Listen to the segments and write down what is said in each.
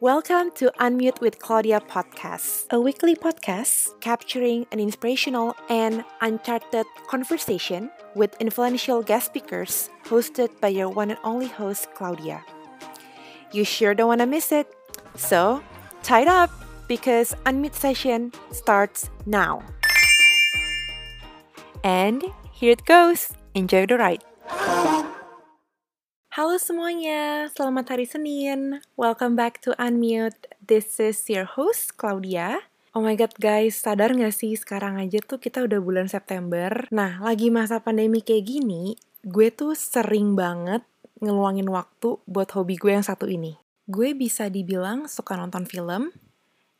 Welcome to Unmute with Claudia podcast, a weekly podcast capturing an inspirational and uncharted conversation with influential guest speakers hosted by your one and only host, Claudia. You sure don't want to miss it. So, tie it up because Unmute session starts now. And here it goes. Enjoy the ride. Halo semuanya, selamat hari Senin. Welcome back to Unmute. This is your host, Claudia. Oh my god guys, sadar gak sih sekarang aja tuh kita udah bulan September. Nah, lagi masa pandemi kayak gini, gue tuh sering banget ngeluangin waktu buat hobi gue yang satu ini. Gue bisa dibilang suka nonton film,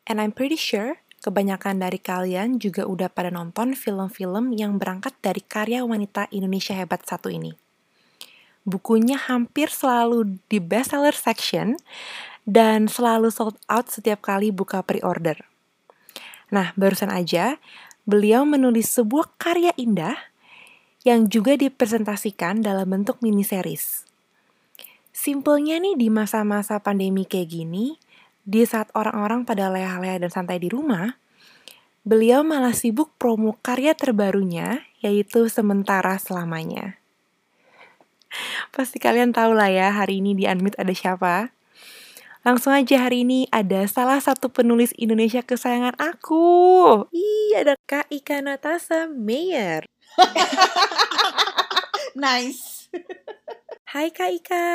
and I'm pretty sure kebanyakan dari kalian juga udah pada nonton film-film yang berangkat dari karya wanita Indonesia hebat satu ini bukunya hampir selalu di bestseller section dan selalu sold out setiap kali buka pre-order. Nah, barusan aja beliau menulis sebuah karya indah yang juga dipresentasikan dalam bentuk mini series. Simpelnya nih di masa-masa pandemi kayak gini, di saat orang-orang pada leha-leha dan santai di rumah, beliau malah sibuk promo karya terbarunya, yaitu Sementara Selamanya. Pasti kalian tahu lah ya hari ini di Unmute ada siapa. Langsung aja hari ini ada salah satu penulis Indonesia kesayangan aku. Ih, ada Kak Ika Natasa Mayer. nice. Hai Kak Ika,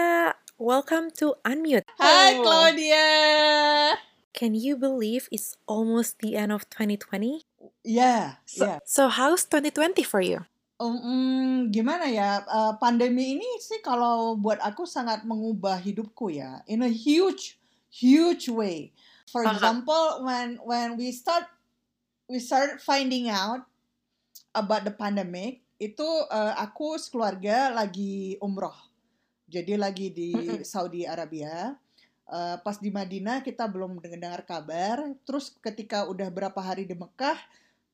welcome to Unmute. Hai Claudia. Can you believe it's almost the end of 2020? Yeah, So, yeah. so how's 2020 for you? Um, gimana ya? eh, pandemi ini sih kalau buat aku sangat mengubah hidupku ya, in a huge, huge way. For example, when when we start we start finding out about the pandemic, itu eh, aku sekeluarga lagi umroh. Jadi lagi di. Saudi Arabia. Eh, pas di Madinah kita belum dengar kabar. Terus ketika udah berapa hari di Mekah,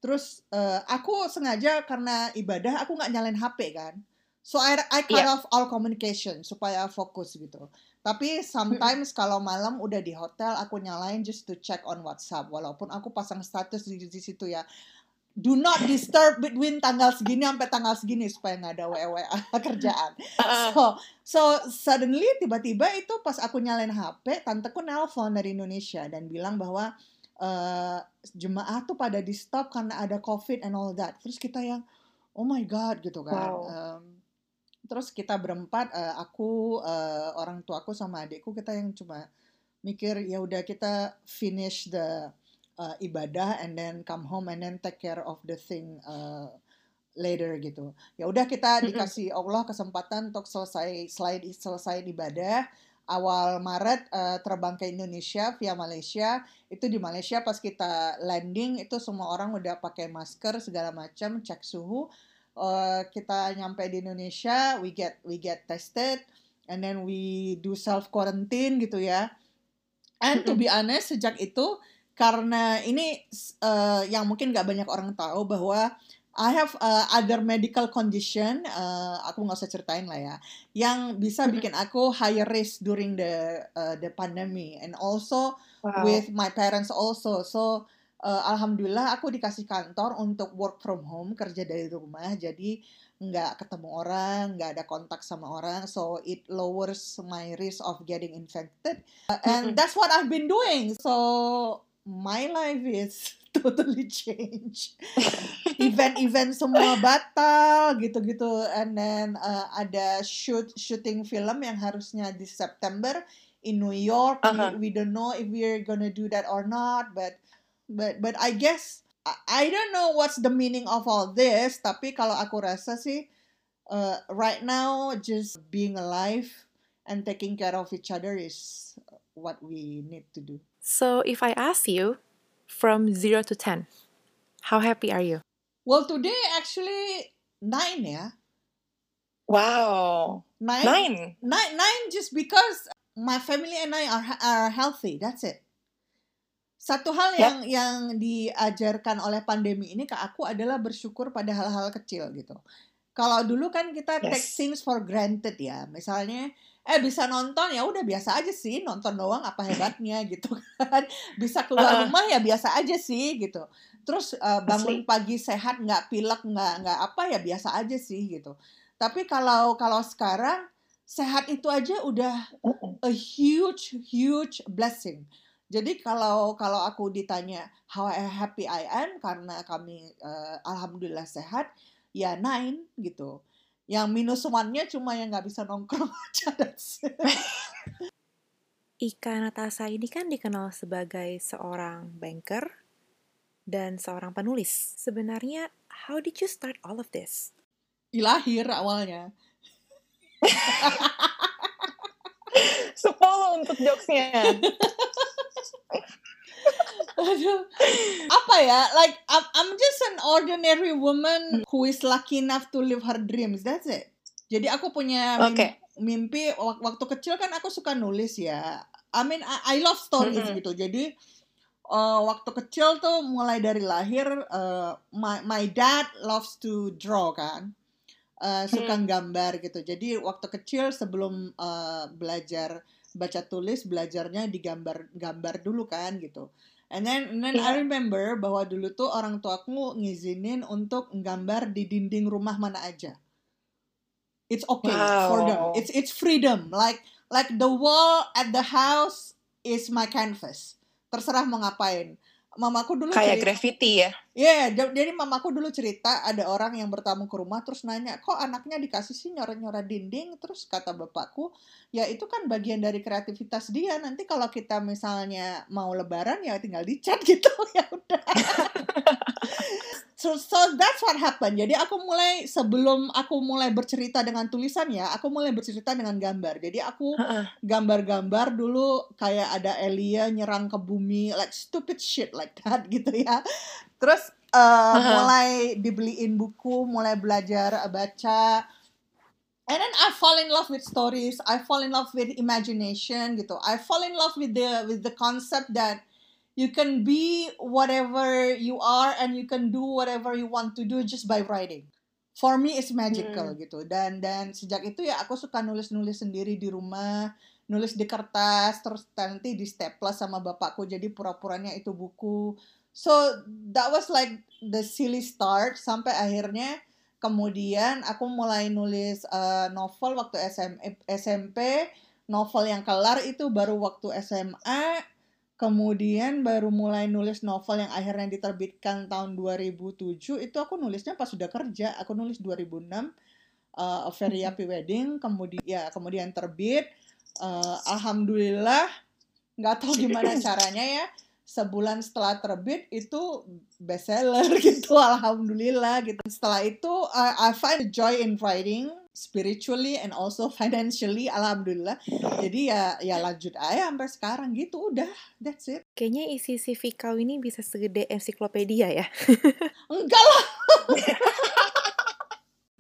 terus eh, aku sengaja karena ibadah aku nggak nyalain HP kan. So I I cut Iya. off all communication supaya fokus gitu. Tapi sometimes kalau malam udah di hotel aku nyalain just to check on WhatsApp walaupun aku pasang status di, di situ ya. Do not disturb between tanggal segini sampai tanggal segini supaya nggak ada WA kerjaan. So, so suddenly tiba-tiba itu pas aku nyalain HP, tanteku nelpon dari Indonesia dan bilang bahwa eh, jemaah tuh pada di stop karena ada COVID and all that. Terus kita yang oh my god gitu kan. Wow. Em, terus kita berempat, eh, aku, eh, orang tuaku sama adikku kita yang cuma mikir ya udah kita finish the uh, ibadah and then come home and then take care of the thing uh, later gitu. Ya udah kita dikasih Allah kesempatan untuk selesai selain selesai ibadah awal Maret eh, terbang ke Indonesia via Malaysia. Itu di Malaysia pas kita landing itu semua orang udah pakai masker segala macam, cek suhu. Eh, kita nyampe di Indonesia, we get we get tested and then we do self quarantine gitu ya. And to be honest, sejak itu karena ini eh, yang mungkin nggak banyak orang tahu bahwa I have uh, other medical condition, eh, aku nggak usah ceritain lah ya, yang bisa bikin aku higher risk during the uh, the pandemic and also Wow. with my parents also. So uh, alhamdulillah aku dikasih kantor untuk work from home, kerja dari rumah, jadi nggak ketemu orang, nggak ada kontak sama orang, so it lowers my risk of getting infected. Uh, and that's what I've been doing. So my life is totally changed. Event-event semua batal gitu-gitu, and then uh, ada shoot shooting film yang harusnya di September in New York. Uh-huh. We we don't know if we're gonna do that or not, but but but I guess I, I don't know what's the meaning of all this. Tapi kalau aku rasa sih uh, right now just being alive and taking care of each other is what we need to do. So if I ask you from 0 to 10, how happy are you? Well, today actually nine ya. Wow. Nine, Nine. nine, nine just because my family and I are are healthy. That's it. Satu hal Yep. yang yang diajarkan oleh pandemi ini ke aku adalah bersyukur pada hal-hal kecil gitu. Kalau dulu kan kita take Yes. things for granted ya. Misalnya eh bisa nonton ya udah biasa aja sih nonton doang apa hebatnya gitu kan. Bisa keluar rumah ya biasa aja sih gitu. Terus uh, bangun Asli. pagi sehat nggak pilek nggak nggak apa ya biasa aja sih gitu. Tapi kalau kalau sekarang sehat itu aja udah a huge huge blessing. Jadi kalau kalau aku ditanya how happy I am? Karena kami uh, alhamdulillah sehat ya nine gitu yang minus one-nya cuma yang nggak bisa nongkrong aja. Ika Natasha ini kan dikenal sebagai seorang banker dan seorang penulis. Sebenarnya, how did you start all of this? ilahir awalnya Sepuluh untuk jokesnya. Aduh, apa ya? Like I'm, I'm just an ordinary woman who is lucky enough to live her dreams. That's it. Jadi aku punya Oke. mimpi wak- waktu kecil kan aku suka nulis ya. I mean I, I love stories Mm-mm. gitu. Jadi uh, waktu kecil tuh mulai dari lahir uh, my my dad loves to draw kan. Uh, suka gambar gitu. Jadi waktu kecil sebelum uh, belajar baca tulis belajarnya digambar gambar dulu kan gitu. And then, and then I Iya. remember bahwa dulu tuh orang tuaku ngizinin untuk nggambar di dinding rumah mana aja. It's okay for them. Wow. It's it's freedom. Like like the wall at the house is my canvas. Terserah mau ngapain. Mamaku dulu Kayak cerita, graffiti ya. Iya, ja- jadi mamaku dulu cerita ada orang yang bertamu ke rumah terus nanya, kok anaknya dikasih sih nyoret-nyoret dinding? Terus kata bapakku, ya itu kan bagian dari kreativitas dia. Nanti kalau kita misalnya mau lebaran ya tinggal dicat gitu ya udah. so, so that's what happened. Jadi aku mulai sebelum aku mulai bercerita dengan tulisan ya, aku mulai bercerita dengan gambar. Jadi aku gambar-gambar dulu kayak ada Elia nyerang ke bumi like stupid shit like that gitu ya. Terus uh, mulai dibeliin buku mulai belajar uh, baca. And then I fall in love with stories. I fall in love with imagination gitu. I fall in love with the with the concept that you can be whatever you are and you can do whatever you want to do just by writing. For me it's magical gitu. Dan dan sejak itu ya aku suka nulis-nulis sendiri di rumah nulis di kertas terus nanti di staples sama bapakku. Jadi pura-puranya itu buku. So that was like the silly start. Sampai akhirnya kemudian aku mulai nulis uh, novel waktu SM, SMP novel yang kelar itu baru waktu SMA kemudian baru mulai nulis novel yang akhirnya diterbitkan tahun 2007 itu aku nulisnya pas sudah kerja. Aku nulis 2006 uh, A Very Happy Wedding kemudian ya kemudian terbit Uh, alhamdulillah nggak tahu gimana caranya ya sebulan setelah terbit itu bestseller gitu alhamdulillah gitu. Setelah itu I, I find joy in writing spiritually and also financially alhamdulillah. Jadi ya ya lanjut aja sampai sekarang. Gitu udah. That's it. Kayaknya isi CV kau ini bisa segede ensiklopedia ya. enggak lah.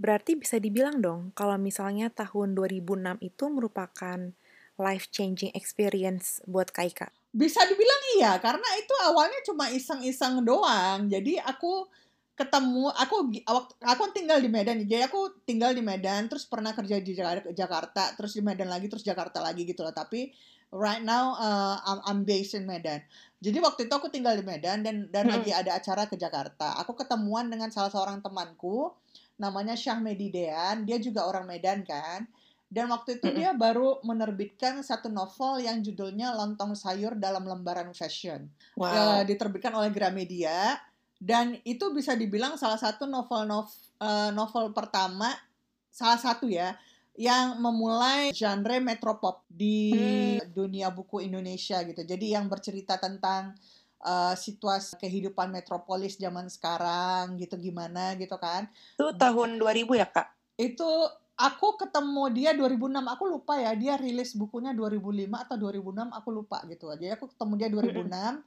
Berarti bisa dibilang dong, kalau misalnya tahun 2006 itu merupakan life-changing experience buat Kaika. bisa dibilang iya karena itu awalnya cuma iseng-iseng doang. Jadi aku ketemu aku waktu aku tinggal di Medan jadi aku tinggal di Medan terus pernah kerja di Jakarta, terus di Medan lagi terus Jakarta lagi gitu loh tapi right now uh, I'm, I'm based in Medan jadi waktu itu aku tinggal di Medan dan dan Hmm. lagi ada acara ke Jakarta aku ketemuan dengan salah seorang temanku namanya Syahmedi Dean dia juga orang Medan kan dan waktu itu Mm-mm. dia baru menerbitkan satu novel yang judulnya Lontong Sayur dalam Lembaran Fashion. Wow. Eh, diterbitkan oleh Gramedia dan itu bisa dibilang salah satu novel novel, novel pertama salah satu ya yang memulai genre metropop di dunia buku Indonesia gitu. Jadi yang bercerita tentang eh, situasi kehidupan metropolis zaman sekarang gitu gimana gitu kan. Itu tahun 2000 ya, Kak? itu aku ketemu dia 2006 aku lupa ya dia rilis bukunya 2005 atau 2006 aku lupa gitu. Jadi aku ketemu dia 2006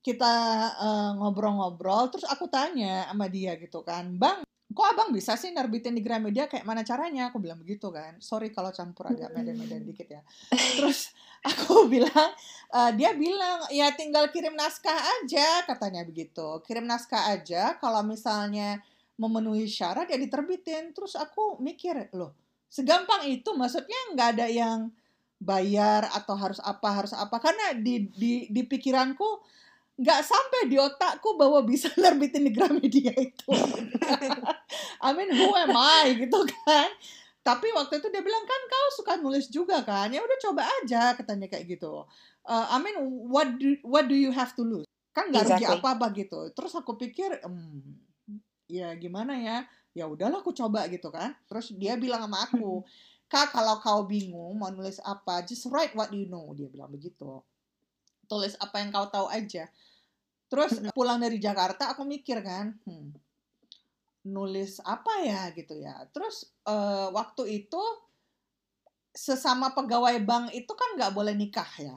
kita eh, ngobrol-ngobrol terus aku tanya sama dia gitu kan bang kok abang bisa sih nerbitin di Gramedia? Kayak mana caranya? Aku bilang begitu kan. Sorry kalau campur agak medan-medan dikit ya. Terus aku bilang eh, dia bilang ya tinggal kirim naskah aja katanya begitu. Kirim naskah aja kalau misalnya memenuhi syarat ya diterbitin. Terus aku mikir loh segampang itu maksudnya nggak ada yang bayar atau harus apa harus apa? Karena di di di pikiranku nggak sampai di otakku bahwa bisa nerbitin di Gramedia itu. I mean who am I gitu kan. Tapi waktu itu dia bilang kan kau suka nulis juga kan. Ya udah coba aja katanya kayak gitu. Uh, I mean what do what do you have to lose? Kan nggak rugi Exactly. apa-apa gitu. Terus aku pikir hmm, ya gimana ya? Ya udahlah aku coba gitu kan. Terus dia bilang sama aku, "Kak, kalau kau bingung mau nulis apa, just write what you know." Dia bilang begitu. Tulis apa yang kau tahu aja. Terus pulang dari Jakarta aku mikir kan, hmm, nulis apa ya gitu ya. Terus eh, waktu itu sesama pegawai bank itu kan nggak boleh nikah ya.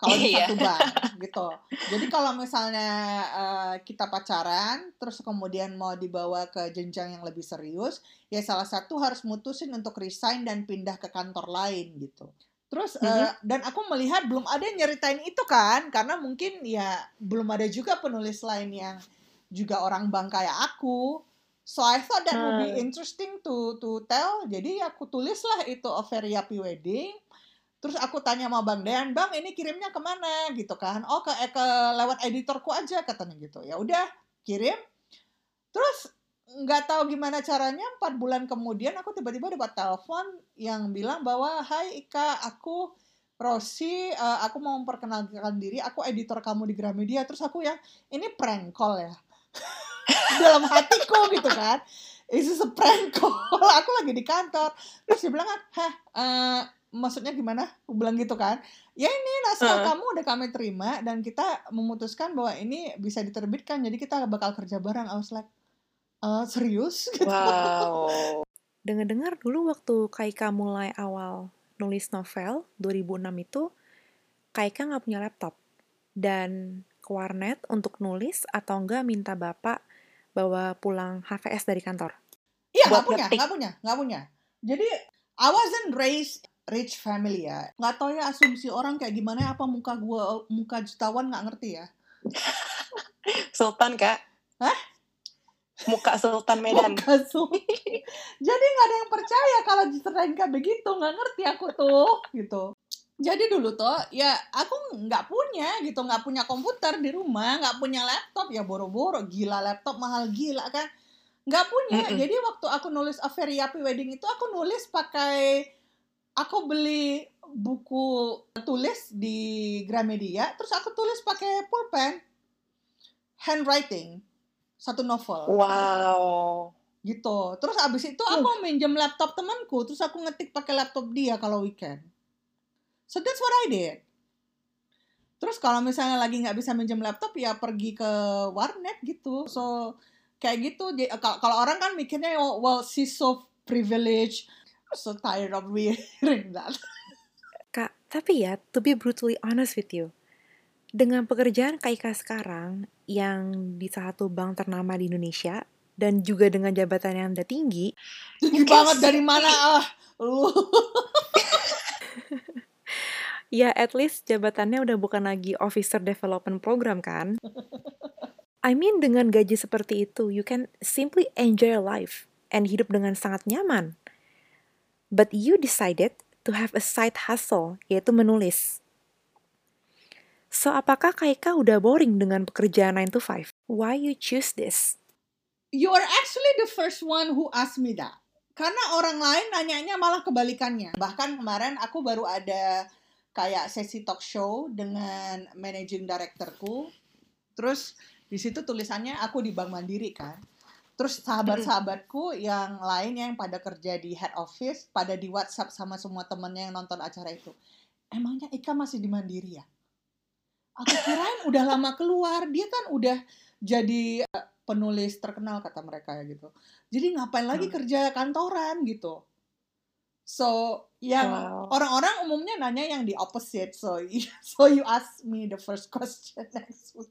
Kalau di Iya. satu bank gitu. Jadi kalau misalnya eh, kita pacaran, terus kemudian mau dibawa ke jenjang yang lebih serius, ya salah satu harus mutusin untuk resign dan pindah ke kantor lain gitu. Terus eh, Mhm. dan aku melihat belum ada yang nyeritain itu kan, karena mungkin ya belum ada juga penulis lain yang juga orang bank kayak aku. So I thought that would be Hmm. interesting to to tell. Jadi aku tulislah itu a very happy wedding. Terus aku tanya sama Bang Dean, Bang ini kirimnya ke mana gitu kan? Oh ke, eh, ke lewat editorku aja katanya gitu. Ya udah kirim. Terus nggak tahu gimana caranya empat bulan kemudian aku tiba-tiba dapat telepon yang bilang bahwa Hai Ika aku Rosi eh, aku mau memperkenalkan diri aku editor kamu di Gramedia. Terus aku yang ini prank call ya? Dalam hatiku gitu kan is this a prank call? Aku lagi di kantor. Terus dia bilang kan hah eh, maksudnya gimana? Aku bilang gitu kan ya ini naskah Heeh. kamu udah kami terima dan kita memutuskan bahwa ini bisa diterbitkan jadi kita bakal kerja bareng. I was like "Eh, serius gitu Wow. Dengar-dengar dulu waktu Kaika mulai awal nulis novel 2006 itu, Kaika nggak punya laptop. Dan ke warnet untuk nulis atau enggak minta bapak bawa pulang HVS dari kantor. Iya nggak punya, nggak punya, nggak punya. Jadi I wasn't raised rich family ya. Nggak tahu ya asumsi orang kayak gimana. ya, Apa muka gua muka jutawan nggak ngerti ya. Sultan, Kak. Hah? Muka Sultan Medan. Muka sultan. Jadi nggak ada yang percaya kalau kayak begitu. Nggak ngerti aku tuh gitu. Jadi dulu tuh ya aku nggak punya gitu, nggak punya komputer di rumah, nggak punya laptop ya boro-boro gila laptop mahal gila kan, nggak punya. Mm-mm. Jadi waktu aku nulis A Very Happy Wedding itu aku nulis pakai aku beli buku tulis di Gramedia, terus aku tulis pakai pulpen, handwriting, satu novel Wow. gitu. Terus abis itu aku minjem laptop temanku, terus aku ngetik pakai laptop dia kalau weekend. So that's what I did. Terus kalau misalnya lagi nggak bisa minjem laptop ya pergi ke warnet gitu. So kayak gitu. Jadi, Kalau orang kan mikirnya oh, well she's so privileged, so tired of hearing that. Kak, tapi ya, to be brutally honest with you, dengan pekerjaan Kaika sekarang yang di salah satu bank ternama di Indonesia dan juga dengan jabatan yang udah tinggi, Tinggi banget dari mana ah lu? ya at least jabatannya udah bukan lagi Officer Development Program kan? I mean dengan gaji seperti itu, you can simply enjoy your life and hidup dengan sangat nyaman. But you decided to have a side hustle, yaitu menulis. So, apakah Kaika udah boring dengan pekerjaan 9 to 5? Why you choose this? You are actually the first one who asked me that. Karena orang lain nanyanya malah kebalikannya. Bahkan kemarin aku baru ada kayak sesi talk show dengan managing directorku. Terus di situ tulisannya aku di Bank Mandiri kan. Terus sahabat-sahabatku yang lain yang pada kerja di head office, pada di WhatsApp sama semua temennya yang nonton acara itu. Emangnya Ika masih di Mandiri ya? Aku kirain udah lama keluar. Dia kan udah jadi eh, penulis terkenal kata mereka ya gitu. Jadi ngapain lagi Hmm. kerja kantoran gitu. So, yang Wow. orang-orang umumnya nanya yang di opposite. So, so you ask me the first question next week.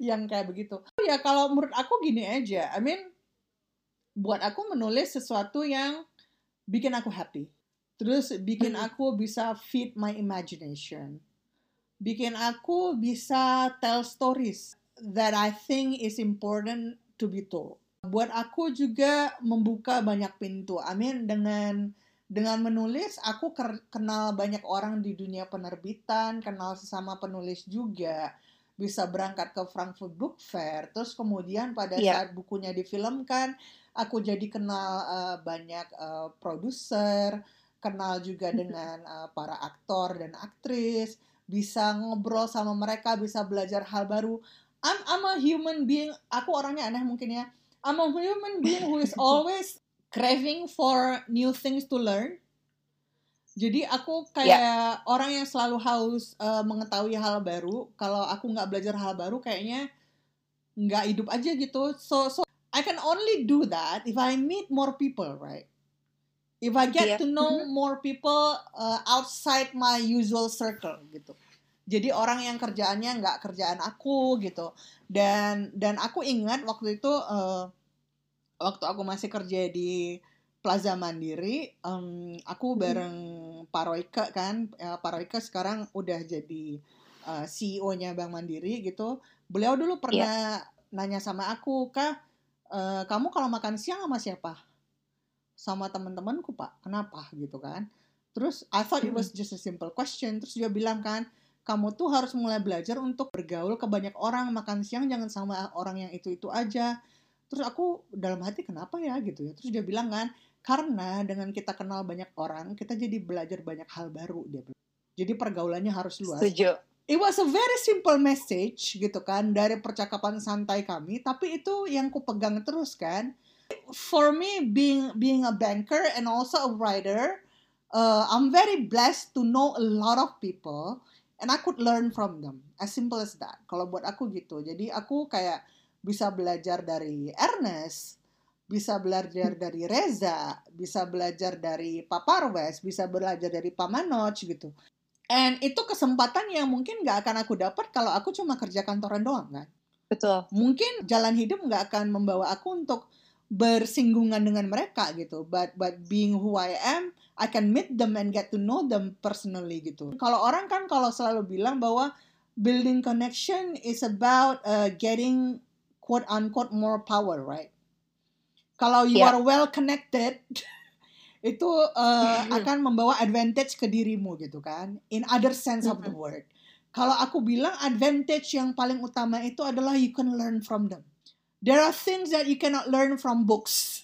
yang kayak begitu. Ya kalau menurut aku gini aja. I mean, buat aku menulis sesuatu yang bikin aku happy. Terus bikin Hmm. aku bisa feed my imagination. Bikin aku bisa tell stories that I think is important to be told. buat aku juga membuka banyak pintu. Amin dengan dengan menulis aku kenal banyak orang di dunia penerbitan, kenal sesama penulis juga. Bisa berangkat ke Frankfurt Book Fair, terus kemudian pada Iya. saat bukunya difilmkan, aku jadi kenal eh, banyak eh, produser, kenal juga dengan eh, para aktor dan aktris, bisa ngobrol sama mereka, bisa belajar hal baru. I'm I'm a human being. Aku orangnya aneh mungkin ya. I'm a human being who is always craving for new things to learn. Jadi aku kayak orang yang selalu haus eh, mengetahui hal baru. Kalau aku nggak belajar hal baru, kayaknya nggak hidup aja gitu. So so I can only do that if I meet more people, right? If I get Iya. to know more people uh, outside my usual circle gitu. Jadi orang yang kerjaannya nggak kerjaan aku gitu. Dan dan aku ingat waktu itu uh, waktu aku masih kerja di Plaza Mandiri, em, aku bareng Pak Royke kan, Ya, Pak Royke sekarang udah jadi uh, CEO-nya Bank Mandiri gitu. Beliau dulu pernah nanya sama aku, kah, eh, kamu kalau makan siang sama siapa? Sama teman-temanku Pak. Kenapa gitu kan? Terus I thought it was just a simple question. Terus dia bilang kan, kamu tuh harus mulai belajar untuk bergaul ke banyak orang, makan siang jangan sama orang yang itu-itu aja. Terus aku dalam hati kenapa ya gitu ya. Terus dia bilang kan, karena dengan kita kenal banyak orang, kita jadi belajar banyak hal baru dia bilang. Jadi pergaulannya harus luas. Setuju. It was a very simple message gitu kan dari percakapan santai kami, tapi itu yang ku pegang terus kan. For me being being a banker and also a writer, uh, I'm very blessed to know a lot of people and I could learn from them. As simple as that. Kalau buat aku gitu. Jadi aku kayak bisa belajar dari Ernest, bisa belajar dari Reza, bisa belajar dari Pak Parwes, bisa belajar dari Pak Manoj gitu. And itu kesempatan yang mungkin nggak akan aku dapat kalau aku cuma kerja kantoran doang kan. Betul. Mungkin jalan hidup nggak akan membawa aku untuk bersinggungan dengan mereka gitu. But but being who I am, I can meet them and get to know them personally gitu. Kalau orang kan kalau selalu bilang bahwa building connection is about uh, getting quote unquote more power, right? Kalau you Yeah. are well connected, itu uh, akan membawa advantage ke dirimu gitu kan. In other sense of the word. Kalau aku bilang advantage yang paling utama itu adalah you can learn from them. There are things that you cannot learn from books.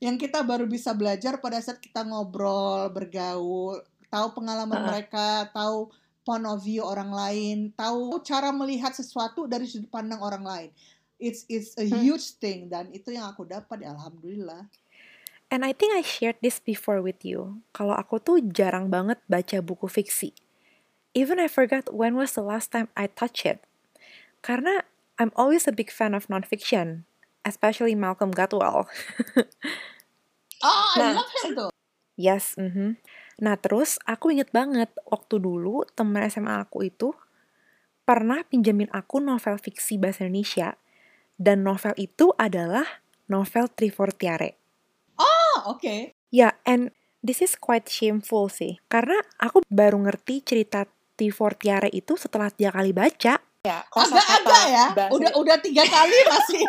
Yang kita baru bisa belajar pada saat kita ngobrol, bergaul, tahu pengalaman Uh-uh. mereka, tahu point of view orang lain, tahu cara melihat sesuatu dari sudut pandang orang lain. It's it's a Hmm. huge thing dan itu yang aku dapat ya alhamdulillah. And I think I shared this before with you. Kalau aku tuh jarang banget baca buku fiksi. Even I forgot when was the last time I touched it. Karena I'm always a big fan of nonfiction, especially Malcolm Gladwell. Oh, I Nah, love him tuh. Yes, mhm. Nah terus aku inget banget waktu dulu temen SMA aku itu pernah pinjemin aku novel fiksi bahasa Indonesia. Dan novel itu adalah novel Trifortiare. Oh, oke. Ya, and this is quite shameful sih. Karena aku baru ngerti cerita Trifortiare itu setelah tiga kali baca. Ya, Agak-agak ya. bahasa- Udah udah tiga kali masih.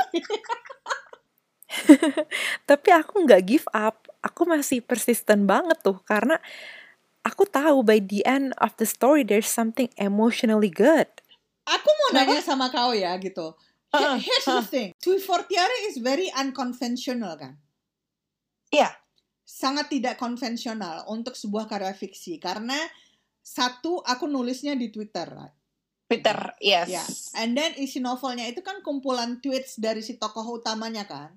Tapi aku nggak give up. Aku masih persisten banget tuh. Karena aku tahu by the end of the story there's something emotionally good. Aku mau nanya sama kau ya gitu. Uh-uh, Here's the uh. thing. Tui Fortiare is very unconventional kan. Iya. Sangat tidak konvensional untuk sebuah karya fiksi karena satu aku nulisnya di Twitter, right? Twitter, yes. Ya. And then isi novelnya itu kan kumpulan tweets dari si tokoh utamanya kan.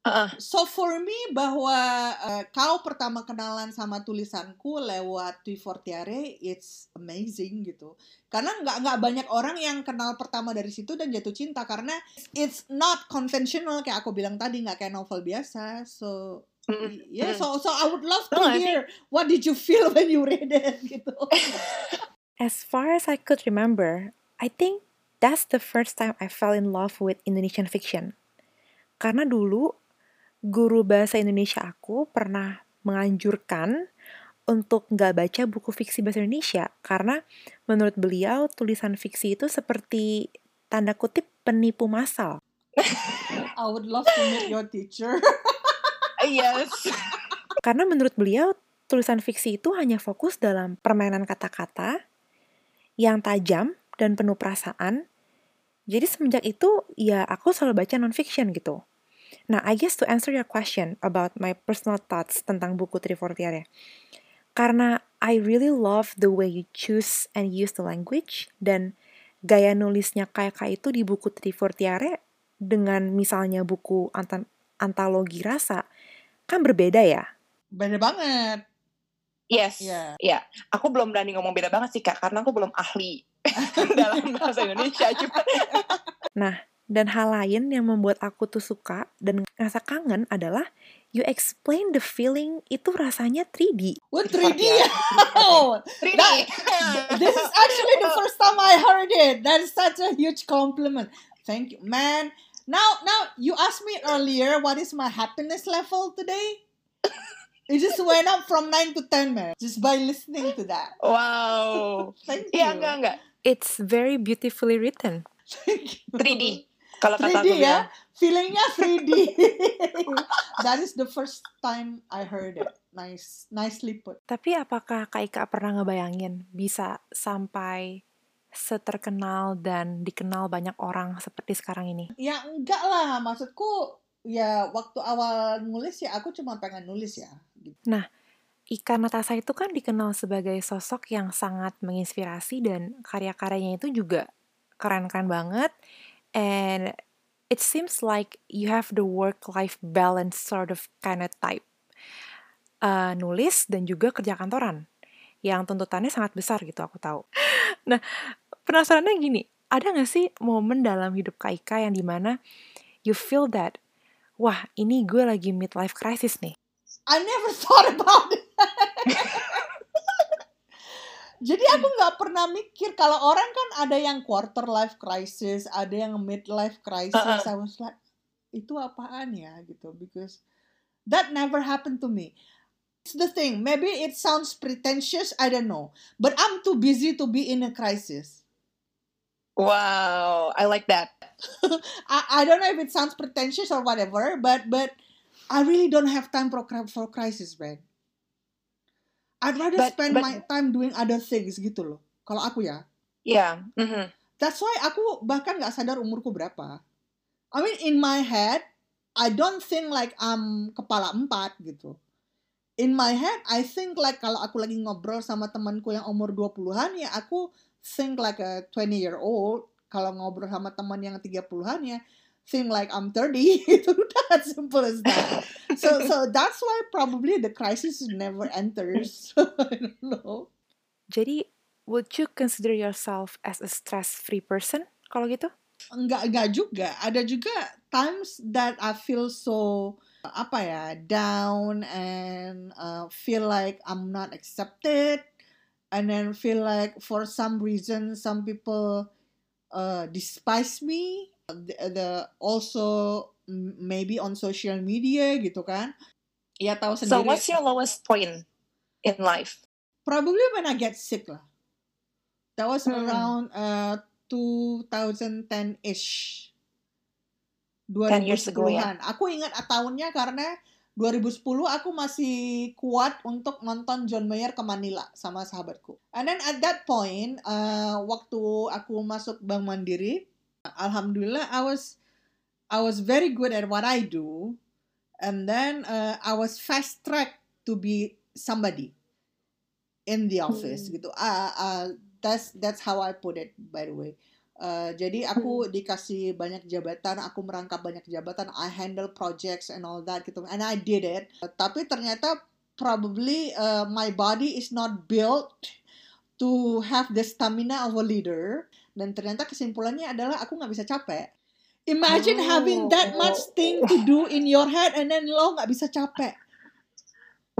Uh-uh. So for me bahwa uh, kau pertama kenalan sama tulisanku lewat Tui Fortiare, it's amazing gitu. Karena nggak nggak banyak orang yang kenal pertama dari situ dan jatuh cinta karena it's not conventional kayak aku bilang tadi nggak kayak novel biasa. So yeah, so so I would love to hear what did you feel when you read it gitu. As far as I could remember, I think that's the first time I fell in love with Indonesian fiction. Karena dulu guru bahasa Indonesia aku pernah menganjurkan untuk nggak baca buku fiksi bahasa Indonesia karena menurut beliau tulisan fiksi itu seperti tanda kutip penipu massal. I would love to meet your teacher. yes. Karena menurut beliau, tulisan fiksi itu hanya fokus dalam permainan kata-kata yang tajam dan penuh perasaan. Jadi semenjak itu, ya aku selalu baca non-fiction gitu. Nah, I guess to answer your question about my personal thoughts tentang buku Trifortiare. Karena I really love the way you choose and use the language, dan gaya nulisnya kayak itu di buku Trifortiare dengan misalnya buku ant antologi rasa, kan berbeda ya? Beda banget. Yes. Iya. Ya, aku belum berani ngomong beda banget sih kak, karena aku belum ahli dalam bahasa Indonesia juga. Nah, dan hal lain yang membuat aku tuh suka dan ngerasa kangen adalah you explain the feeling itu rasanya 3D. What 3D? Oh, 3D. That- this is actually the first time I heard it. That is such a huge compliment. Thank you, man. Now, now you asked me earlier what is my happiness level today. It just went up from 9 to 10, man. Just by listening to that. Wow. Thank you. Iya, enggak, enggak. It's very beautifully written. Thank you. 3D. Kalau kata 3D aku ya. bilang. Feelingnya 3D. that is the first time I heard it. Nice, nicely put. Tapi apakah Kak Ika pernah ngebayangin bisa sampai seterkenal dan dikenal banyak orang seperti sekarang ini? Ya enggak lah, maksudku ya waktu awal nulis ya aku cuma pengen nulis ya. Gitu. Ika Natasa itu kan dikenal sebagai sosok yang sangat menginspirasi dan karya-karyanya itu juga keren-keren banget. And it seems like you have the work-life balance sort of kind of type. Uh, nulis dan juga kerja kantoran. Yang tuntutannya sangat besar gitu aku tahu. Nah, penasarannya gini, ada nggak sih momen dalam hidup Kak Ika yang di mana you feel that, wah ini gue lagi midlife crisis nih. I never thought about it. Jadi aku nggak pernah mikir kalau orang kan ada yang quarter life crisis, ada yang midlife crisis. Uh-uh. I was like, itu apaan ya gitu? Because that never happened to me. It's the thing. Maybe it sounds pretentious. I don't know. But I'm too busy to be in a crisis. Wow, I like that. I, I don't know if it sounds pretentious or whatever, but but I really don't have time for for crisis, man. I'd rather But- spend but- my time doing other things gitu loh. Kalau aku ya, Yeah. mhm. that's why aku bahkan nggak sadar umurku berapa. I mean in my head, I don't think like I'm kepala empat gitu. In my head, I think like kalau aku lagi ngobrol sama temanku yang umur 20-an ya aku think like a 20 year old. Kalau ngobrol sama teman yang 30-an ya think like I'm 30 gitu. That simple as that. So so that's why probably the crisis never enters. I don't know. Jadi, would you consider yourself as a stress-free person kalau gitu? enggak enggak juga ada juga times that I feel so apa ya down and uh, feel like I'm not accepted and then feel like for some reason some people uh, despise me the, the also maybe on social media gitu kan ya tahu So sendiri what's your lowest point in life? probably when I get sick lah. That was Hmm. around uh 2010-ish. 10 years ago, ya. 2010-an. Aku ingat tahunnya karena 2010 aku masih kuat untuk nonton John Mayer ke Manila sama sahabatku. And then at that point, uh, waktu aku masuk Bank Mandiri, alhamdulillah I was I was very good at what I do. And then uh, I was fast track to be somebody in the office Hmm. gitu. Uh, uh, that's that's how I put it by the way. Uh, jadi aku dikasih banyak jabatan, aku merangkap banyak jabatan, I handle projects and all that gitu, and I did it. Tapi ternyata probably uh, my body is not built to have the stamina of a leader. Dan ternyata kesimpulannya adalah aku nggak bisa capek. Imagine having that much thing to do in your head and then lo nggak bisa capek.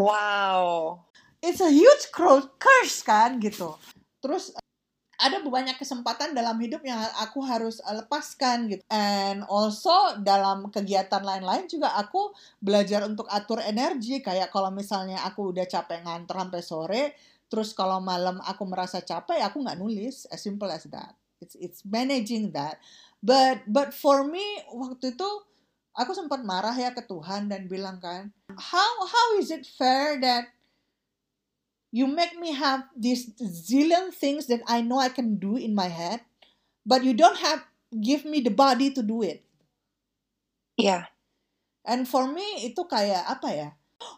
Wow. it's a huge curse kan gitu. Terus ada banyak kesempatan dalam hidup yang aku harus lepaskan gitu. And also dalam kegiatan lain-lain juga aku belajar untuk atur energi kayak kalau misalnya aku udah capek ngantor sampai sore, terus kalau malam aku merasa capek, ya aku nggak nulis, as simple as that. it's it's managing that. But but for me waktu itu aku sempat marah ya ke Tuhan dan bilang kan how how is it fair that you make me have these zillion things that I know I can do in my head but you don't have give me the body to do it? Iya, and for me itu kayak apa ya?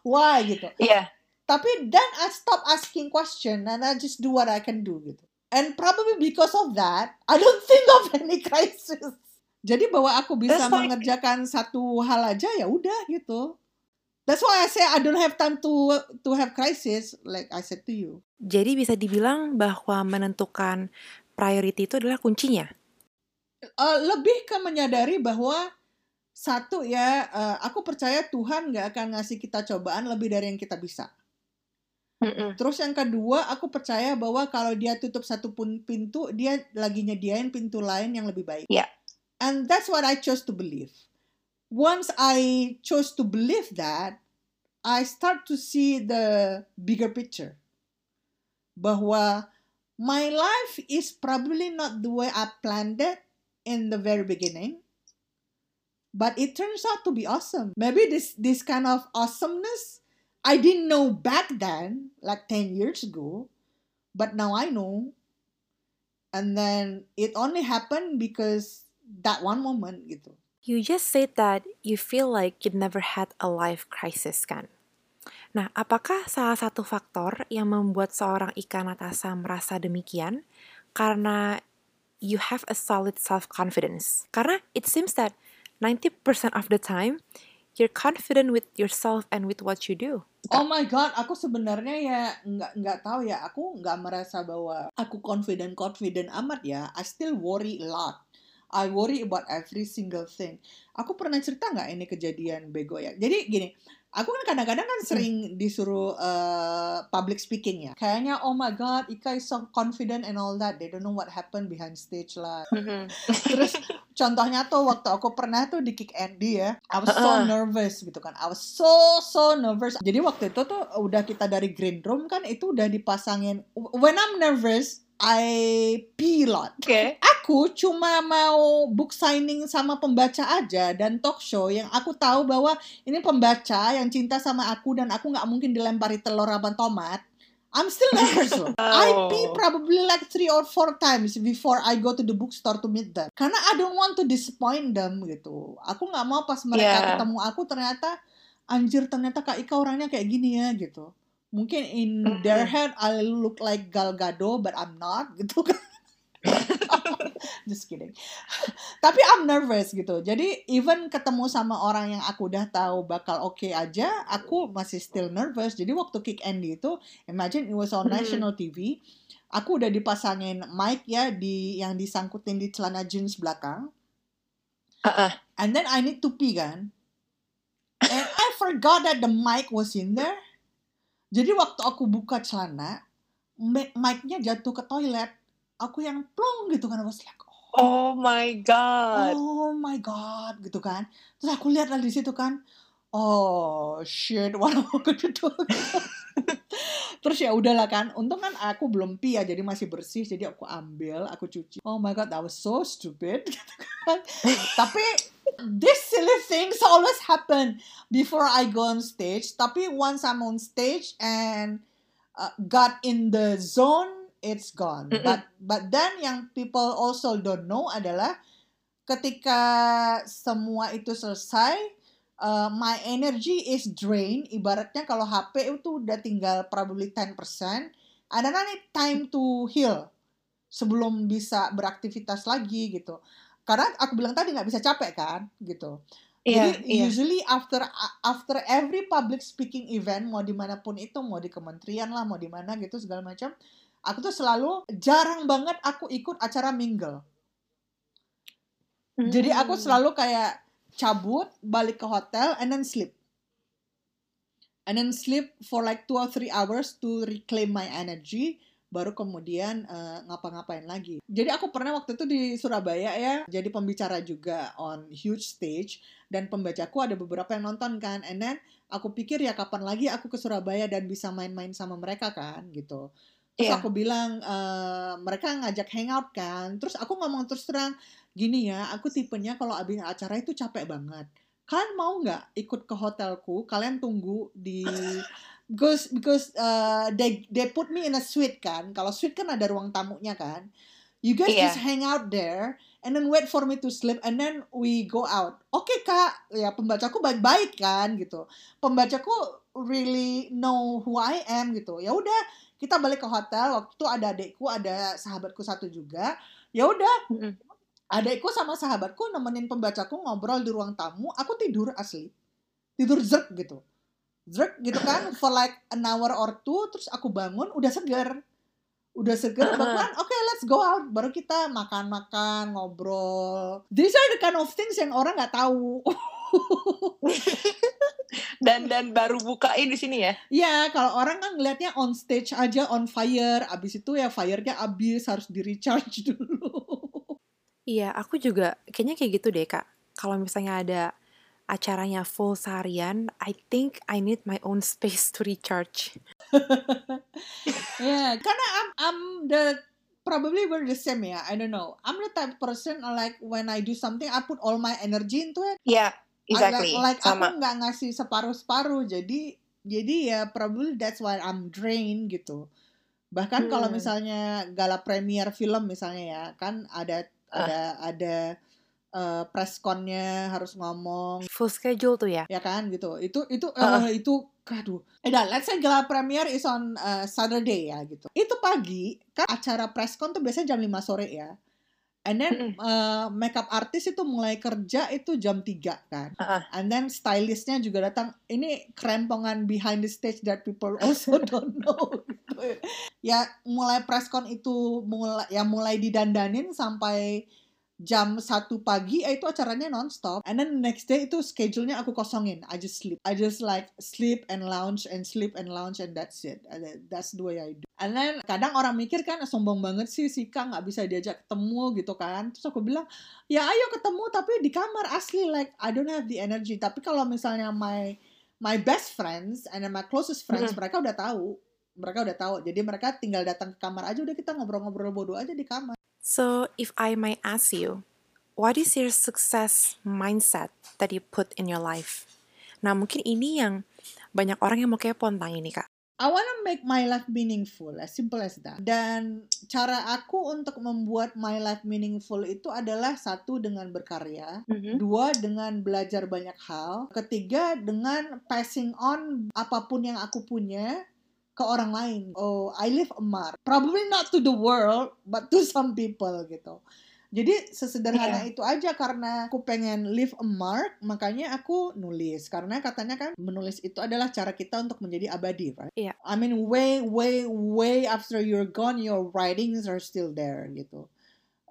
Why gitu? Iya. Tapi then I stop asking question and I just do what I can do gitu. And probably because of that, I don't think of any crisis. Jadi bahwa aku bisa That's like- mengerjakan satu hal aja ya udah gitu. That's why I say I don't have time to to have crisis like I said to you. Jadi bisa dibilang bahwa menentukan priority itu adalah kuncinya. Eh, lebih ke menyadari bahwa satu ya, eh, aku percaya Tuhan nggak akan ngasih kita cobaan lebih dari yang kita bisa. Mm-mm. Terus yang kedua, aku percaya bahwa kalau dia tutup satu pun pintu, dia lagi nyediain pintu lain yang lebih baik. Iya. And that's what I chose to believe. Once I chose to believe that, I start to see the bigger picture. Bahwa my life is probably not the way I planned it in the very beginning. But it turns out to be awesome. Maybe this this kind of awesomeness I didn't know back then, like 10 years ago, but now I know. And then it only happened because that one moment gitu. You just said that you feel like you never had a life crisis kan? Nah, apakah salah satu faktor yang membuat seorang Ika Natasa merasa demikian? Karena you have a solid self-confidence. Karena it seems that 90% of the time, you're confident with yourself and with what you do. Oh my god, aku sebenarnya ya nggak nggak tahu ya. Aku nggak merasa bahwa aku confident confident amat ya. I still worry a lot. I worry about every single thing. Aku pernah cerita nggak ini kejadian bego ya. Jadi gini, aku kan kadang-kadang kan sering disuruh uh, public speaking ya. Kayaknya oh my god, Ika is so confident and all that. They don't know what happened behind stage lah. Mhm. Terus contohnya tuh waktu aku pernah tuh di Kick Andy ya, I was so nervous gitu kan. I was so so nervous. Jadi waktu itu tuh udah kita dari green room kan itu udah dipasangin. When I'm nervous, I pee a lot. Oke. Aku cuma mau book signing sama pembaca aja dan talk show yang aku tahu bahwa ini pembaca yang cinta sama aku dan aku nggak mungkin dilempari telur abang tomat. I'm still nervous loh. I pee Oh. probably like three or four times before I go to the bookstore to meet them. Karena I don't want to disappoint them gitu. Aku nggak mau pas mereka Yeah. ketemu aku ternyata anjir ternyata Kak Ika orangnya kayak gini ya gitu. Mungkin in their head I look like Gal Gadot but I'm not gitu kan. Just kidding. Tapi I'm nervous gitu. Jadi even ketemu sama orang yang aku udah tahu bakal oke aja, aku masih still nervous. Jadi waktu Kick Andy itu, imagine it was on national TV. Aku udah dipasangin mic ya di yang disangkutin di celana jeans belakang. Heeh. And then I need to pee kan. And I forgot that the mic was in there. Jadi waktu aku buka celana, mic- mic-nya jatuh ke toilet. Aku yang plong gitu kan. Was like, Oh my god. oh my god gitu kan. Terus aku lihat lah di situ kan. Oh shit, what am I gonna do? Terus ya udahlah kan. Untung kan aku belum pi ya, jadi masih bersih. Jadi aku ambil, aku cuci. Oh my god, that was so stupid. gitu kan. Tapi this silly things always happen before I go on stage. Tapi once I'm on stage and uh, got in the zone, it's gone. Mm-mm. But but then yang people also don't know adalah ketika semua itu selesai, uh, my energy is drained. Ibaratnya kalau HP itu udah tinggal probably 10%, and then I need time to heal sebelum bisa beraktivitas lagi gitu. Karena aku bilang tadi nggak bisa capek kan, gitu. Iya, Jadi iya. usually after after every public speaking event mau di mana pun itu mau di kementerian lah mau di mana gitu segala macam aku tuh selalu jarang banget aku ikut acara mingle jadi aku Hmm. selalu kayak cabut balik ke hotel and then sleep and then sleep for like two or three hours to reclaim my energy baru kemudian eh, ngapa-ngapain lagi. Jadi aku pernah waktu itu di Surabaya ya, jadi pembicara juga on huge stage dan pembacaku ada beberapa yang nonton kan, and then aku pikir ya kapan lagi aku ke Surabaya dan bisa main-main sama mereka kan gitu. Terus Iya. aku bilang eh, mereka ngajak hangout kan. Terus aku ngomong terus terang gini ya, aku tipenya kalau abis acara itu capek banget. Kalian mau nggak ikut ke hotelku? Kalian tunggu di because because uh, they they put me in a suite kan. Kalau suite kan ada ruang tamunya kan. You guys Iya. just hang out there and then wait for me to sleep and then we go out. Oke kak, ya pembacaku baik-baik kan gitu. Pembacaku really know who I am gitu. Ya udah kita balik ke hotel. Waktu itu ada adekku, ada sahabatku satu juga. Ya udah Mm-mm. adekku sama sahabatku nemenin pembacaku ngobrol di ruang tamu. Aku tidur asli, tidur zerk gitu, zerk gitu kan for like an hour or two. Terus aku bangun udah seger, udah seger bangun. Oke let's go out. Baru kita makan-makan ngobrol. These are the kind of things yang orang nggak tahu. Dan dan baru bukain di sini ya. Ya, kalau orang kan ngelihatnya on stage aja on fire, abis itu ya fire-nya abis harus di recharge dulu. Iya, aku juga kayaknya kayak gitu deh, Kak. Kalau misalnya ada acaranya full seharian, I think I need my own space to recharge. Ya, karena I'm I'm the probably we're the same ya. I don't know. I'm the type of person like when I do something, I put all my energy into it. Iya, I exactly. Like, like Sama. aku nggak ngasih separuh-separuh. Jadi jadi ya probably that's why I'm drained gitu. Bahkan kalau Hmm. misalnya gala premier film misalnya ya, kan ada Ah. ada ada uh, press con-nya harus ngomong Full schedule tuh ya. ya kan gitu itu itu Ah. eh, itu aduh eh dah, let's say gala premier is on uh, Saturday ya gitu itu pagi kan acara press con tuh biasanya jam 5 sore ya and then uh, makeup artist itu mulai kerja itu jam 3 kan. Ah. and then stylistnya juga datang. Ini kerempongan behind the stage that people also don't know gitu. ya mulai press con itu mulai ya mulai didandanin sampai jam satu pagi eh, itu acaranya nonstop. And then the next day itu schedule-nya aku kosongin. I just sleep. I just like sleep and lounge and sleep and lounge and that's it. That's the way I do and then kadang orang mikir kan sombong banget sih si Kak nggak bisa diajak ketemu gitu kan terus aku bilang ya ayo ketemu tapi di kamar asli like I don't have the energy tapi kalau misalnya my my best friends and my closest friends Mm. mereka udah tahu mereka udah tahu jadi mereka tinggal datang ke kamar aja udah kita ngobrol-ngobrol bodoh aja di kamar So, if I might ask you, what is your success mindset that you put in your life? Nah, mungkin ini yang banyak orang yang mau kepo tentang ini, Kak. I wanna make my life meaningful, as simple as that. Dan cara aku untuk membuat my life meaningful itu adalah satu dengan berkarya, Mhm. dua dengan belajar banyak hal, ketiga dengan passing on apa pun yang aku punya ke orang lain. Oh, I leave a mark. Probably not to the world, but to some people gitu. Jadi sesederhana itu aja karena aku pengen leave a mark, makanya aku nulis. Karena katanya kan menulis itu adalah cara kita untuk menjadi abadi, right? Iya. I mean way way way after you're gone, your writings are still there gitu.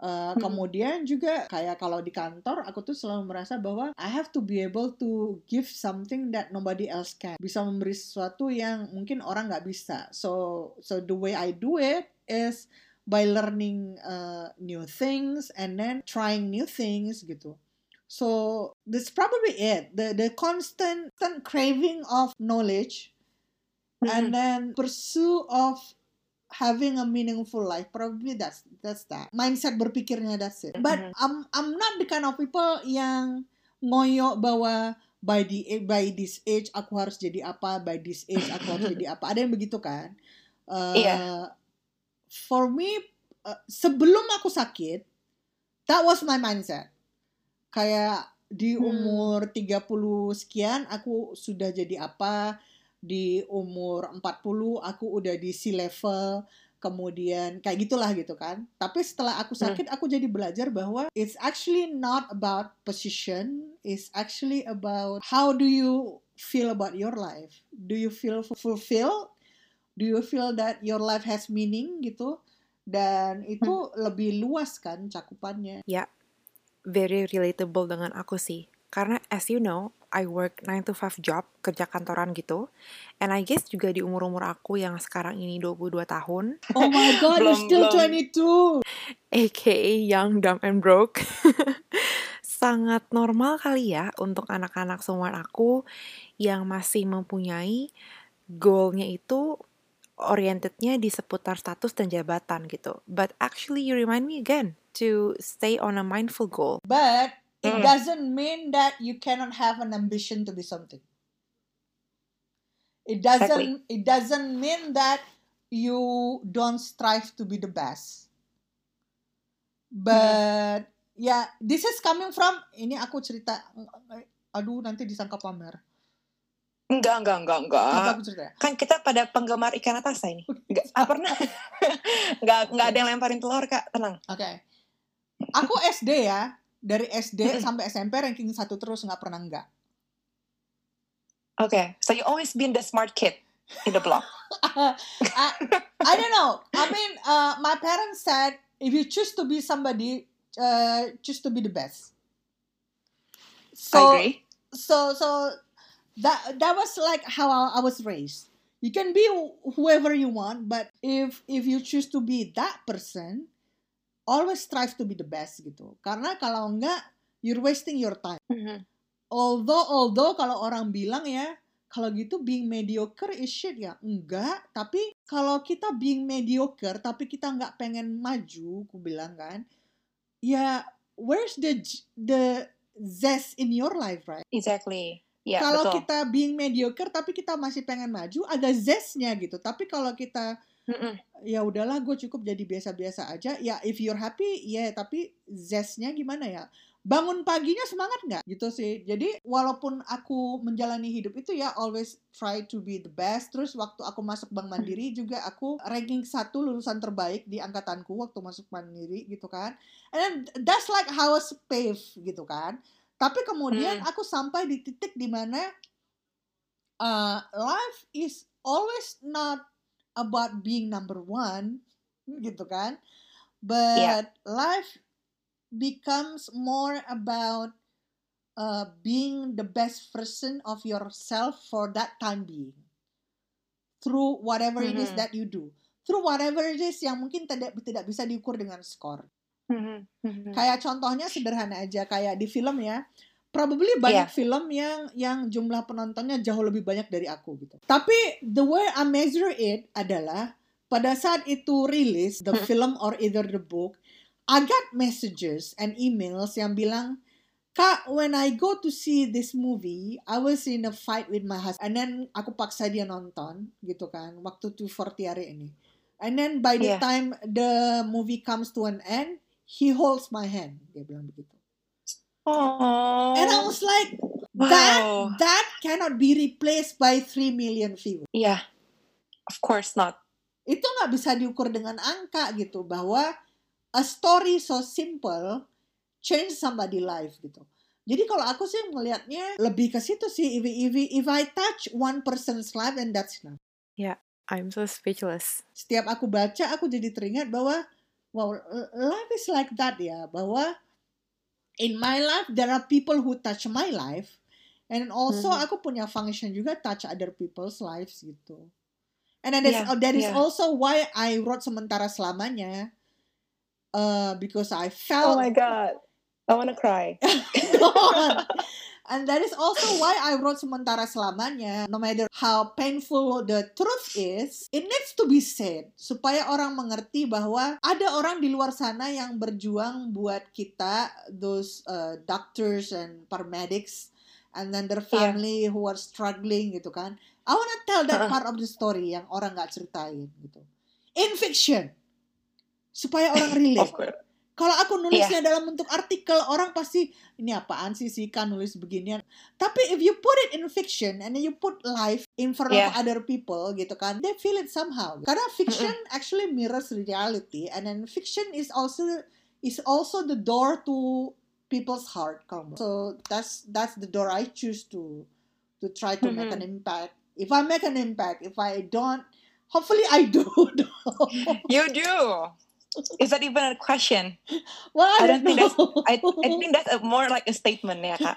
Uh, Hmm. kemudian juga kayak kalau di kantor aku tuh selalu merasa bahwa I have to be able to give something that nobody else can bisa memberi sesuatu yang mungkin orang nggak bisa so so the way I do it is by learning uh, new things and then trying new things gitu. So that's probably it. The the constant, constant craving of knowledge and Mhm. then pursue of having a meaningful life. Probably that's that's that. Mindset berpikirnya that's it. But Mhm. I'm I'm not the kind of people yang ngoyo bahwa by the by this age aku harus jadi apa by this age aku harus jadi apa. Ada yang begitu kan? Uh, Iya. For me uh, sebelum aku sakit that was my mindset. Kayak di Hmm. umur 30 sekian aku sudah jadi apa. Di umur 40 aku udah di sea level. Kemudian kayak gitulah gitu kan. Tapi setelah aku Hmm. sakit aku jadi belajar bahwa it's actually not about position. It's actually about how do you feel about your life? Do you feel fulfilled do you feel that your life has meaning gitu dan itu lebih luas kan cakupannya Very relatable dengan aku sih. Karena as you know, I work 9 to 5 job, kerja kantoran gitu. And I guess juga di umur-umur aku yang sekarang ini 22 tahun, oh my god you're Belum- still belum. 22 aka young, dumb, and broke. Sangat normal kali ya untuk anak-anak seumuran aku yang masih mempunyai goalnya itu orientednya di seputar status dan jabatan gitu. But actually you remind me again to stay on a mindful goal. But it Mm. doesn't mean that you cannot have an ambition to be something. It doesn't it doesn't mean that you don't strive to be the best. But ya this is coming from ini aku cerita aduh nanti disangka pamer. Enggak, enggak, enggak, enggak. Apa aku cerita ya? Kan kita pada penggemar ikan atasa ini. Enggak ah, pernah. enggak, enggak ada yang lemparin telur, Kak. Tenang. Oke. Aku SD ya, dari SD sampai SMP ranking satu terus nggak pernah enggak. Okay. So you always been the smart kid in the block. I, I don't know. I mean, uh, my parents said if you choose to be somebody, uh, choose to be the best. I So, agree. so, so that that was like how I, I was raised. You can be wh- whoever you want, but if if you choose to be that person, always strive to be the best gitu. Karena kalau enggak, you're wasting your time. Mhm. Although, although kalau orang bilang ya, kalau gitu being mediocre is shit ya. Enggak, tapi kalau kita being mediocre, tapi kita nggak pengen maju, ku bilang kan, ya where's the the zest in your life, right? Exactly. Ya, kalau betul. kita being mediocre, tapi kita masih pengen maju, ada zestnya gitu. Tapi kalau kita Mm-mm. ya udahlah gue cukup jadi biasa-biasa aja. Ya if you're happy ya tapi zestnya gimana ya? Bangun paginya semangat nggak? Gitu sih. Jadi walaupun aku menjalani hidup itu ya always try to be the best. Terus waktu aku masuk bank mandiri juga aku ranking satu lulusan terbaik di angkatanku waktu masuk mandiri gitu kan. And that's like how I pave gitu kan tapi kemudian Hmm. aku sampai di titik di mana uh, life is always not about being number one gitu kan but Yeah. life becomes more about uh, being the best version of yourself for that time being through whatever it is Mhm. that you do through whatever it is yang mungkin tidak tidak bisa diukur dengan skor Mhm. Mhm. kayak contohnya sederhana aja kayak di film ya probably banyak Iya. film yang yang jumlah penontonnya jauh lebih banyak dari aku gitu tapi the way I measure it adalah pada saat itu rilis the Hmm. film or either the book I got messages and emails yang bilang Kak, when I go to see this movie, I was in a fight with my husband. And then aku paksa dia nonton, gitu kan, waktu 240 hari ini. And then by the Iya. time the movie comes to an end, he holds my hand. Dia bilang begitu. Oh. And I was like, that wow. that cannot be replaced by 3 million views. Yeah. Of course not. Itu nggak bisa diukur dengan angka gitu, bahwa a story so simple change somebody life gitu. Jadi kalau aku sih melihatnya lebih ke situ sih. If, if, if I touch one person's life and that's enough. I'm so speechless. Setiap aku baca, aku jadi teringat bahwa wow, life is like that ya. Bahwa in my life there are people who touch my life, and also Mhm. aku punya function juga touch other people's lives gitu. And then Yeah, that is yeah. also why I wrote sementara selamanya. Uh, because I felt Oh my god. I wanna cry. and that is also why I wrote sementara selamanya. No matter how painful the truth is, it needs to be said supaya orang mengerti bahwa ada orang di luar sana yang berjuang buat kita, those uh, doctors and paramedics, and then their Iya. family who are struggling gitu kan. I wanna tell that part of the story yang orang nggak ceritain gitu. In fiction, supaya orang relate. Kalau aku nulisnya dalam bentuk artikel, orang pasti ini apaan sih sih kan nulis beginian. Tapi if you put it in fiction and then you put life in front Yeah. of other people gitu kan, they feel it somehow. Karena fiction actually mirrors reality and then fiction is also is also the door to people's heart. Menurut- So that's that's the door I choose to to try to make an impact. If I make an impact, if I don't, hopefully I do. You do. Is that even a question? well, I, I don't think that's- know. I, I think that's a, more like a statement ya kak.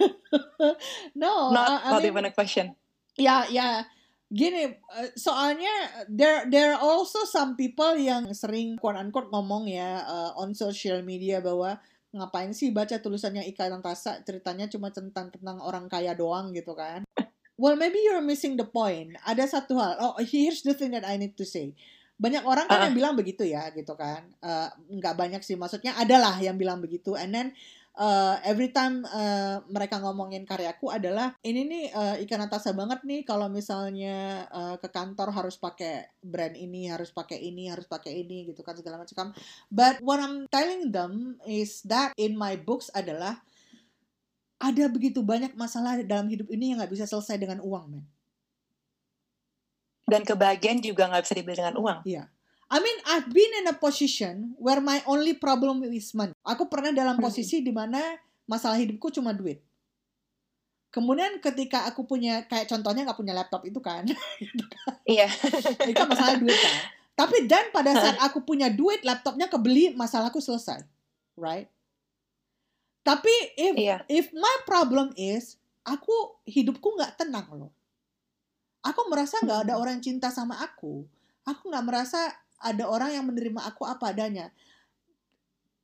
no, Not I not mean, even a question. ya ya gini eh, soalnya there there are also some people yang sering quote unquote ngomong ya eh, on social media bahwa ngapain sih baca tulisannya Ika Tasa ceritanya cuma tentang tentang orang kaya doang gitu kan well maybe you're missing the point. Ada satu hal. Oh, here's the thing that I need to say. Banyak orang kan Uh-uh. yang bilang begitu ya, gitu kan. Eh, nggak banyak sih, maksudnya adalah yang bilang begitu. And then eh, every time eh, mereka ngomongin karyaku adalah ini nih eh, ikan Natasha banget nih kalau misalnya eh, ke kantor harus pakai brand ini, harus pakai ini, harus pakai ini gitu kan segala macam. But what I'm telling them is that in my books adalah ada begitu banyak masalah dalam hidup ini yang nggak bisa selesai dengan uang, men. Dan kebahagiaan juga nggak bisa dibeli dengan uang. I mean, I've been in a position where my only problem is money. Aku pernah dalam Hmm. posisi di mana masalah hidupku cuma duit. Kemudian ketika aku punya, kayak contohnya nggak punya laptop itu kan, Iya. itu kan masalah duit kan. Tapi dan pada saat aku punya duit, laptopnya kebeli, masalahku selesai, right? Tapi if Iya. if my problem is aku hidupku nggak tenang loh. Aku merasa nggak ada Hmm. orang yang cinta sama aku. Aku nggak merasa ada orang yang menerima aku apa adanya.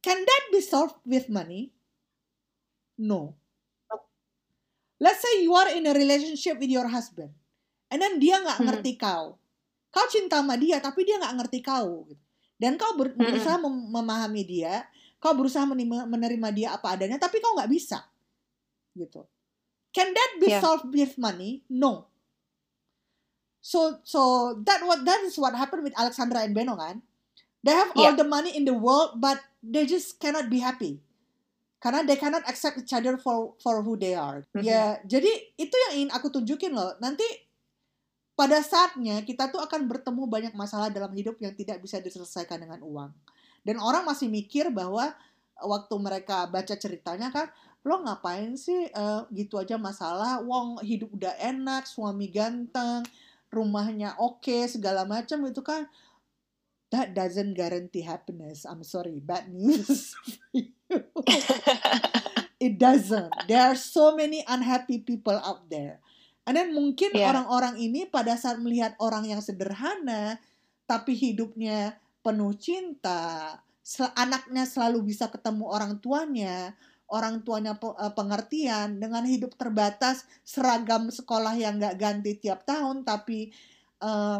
Can that be solved with money? No. Let's say you are in a relationship with your husband, and then dia nggak Hmm. ngerti kau. Kau cinta sama dia, tapi dia nggak ngerti kau. gitu. Dan kau ber- Mm-mm. berusaha mem- memahami dia, kau berusaha menerima, menerima dia apa adanya, tapi kau nggak bisa. Gitu. Can that be Yeah. solved with money? No. So so that what that is what happened with Alexandra and Beno kan. They have all the money in the world, but they just cannot be happy. Karena they cannot accept each other for for who they are. Mhm. Ya, jadi itu yang ingin aku tunjukin loh. Nanti pada saatnya kita tuh akan bertemu banyak masalah dalam hidup yang tidak bisa diselesaikan dengan uang. Dan orang masih mikir bahwa waktu mereka baca ceritanya kan, lo ngapain sih eh, gitu aja masalah? Wong hidup udah enak, suami ganteng, rumahnya oke, segala macam itu kan. That doesn't guarantee happiness. I'm sorry, bad news. for you. It doesn't. There are so many unhappy people out there. And then mungkin Yeah. orang-orang ini pada saat melihat orang yang sederhana, tapi hidupnya penuh cinta, sel- anaknya selalu bisa ketemu orang tuanya, orang tuanya eh, pengertian, dengan hidup terbatas, seragam sekolah yang nggak ganti tiap tahun, tapi eh,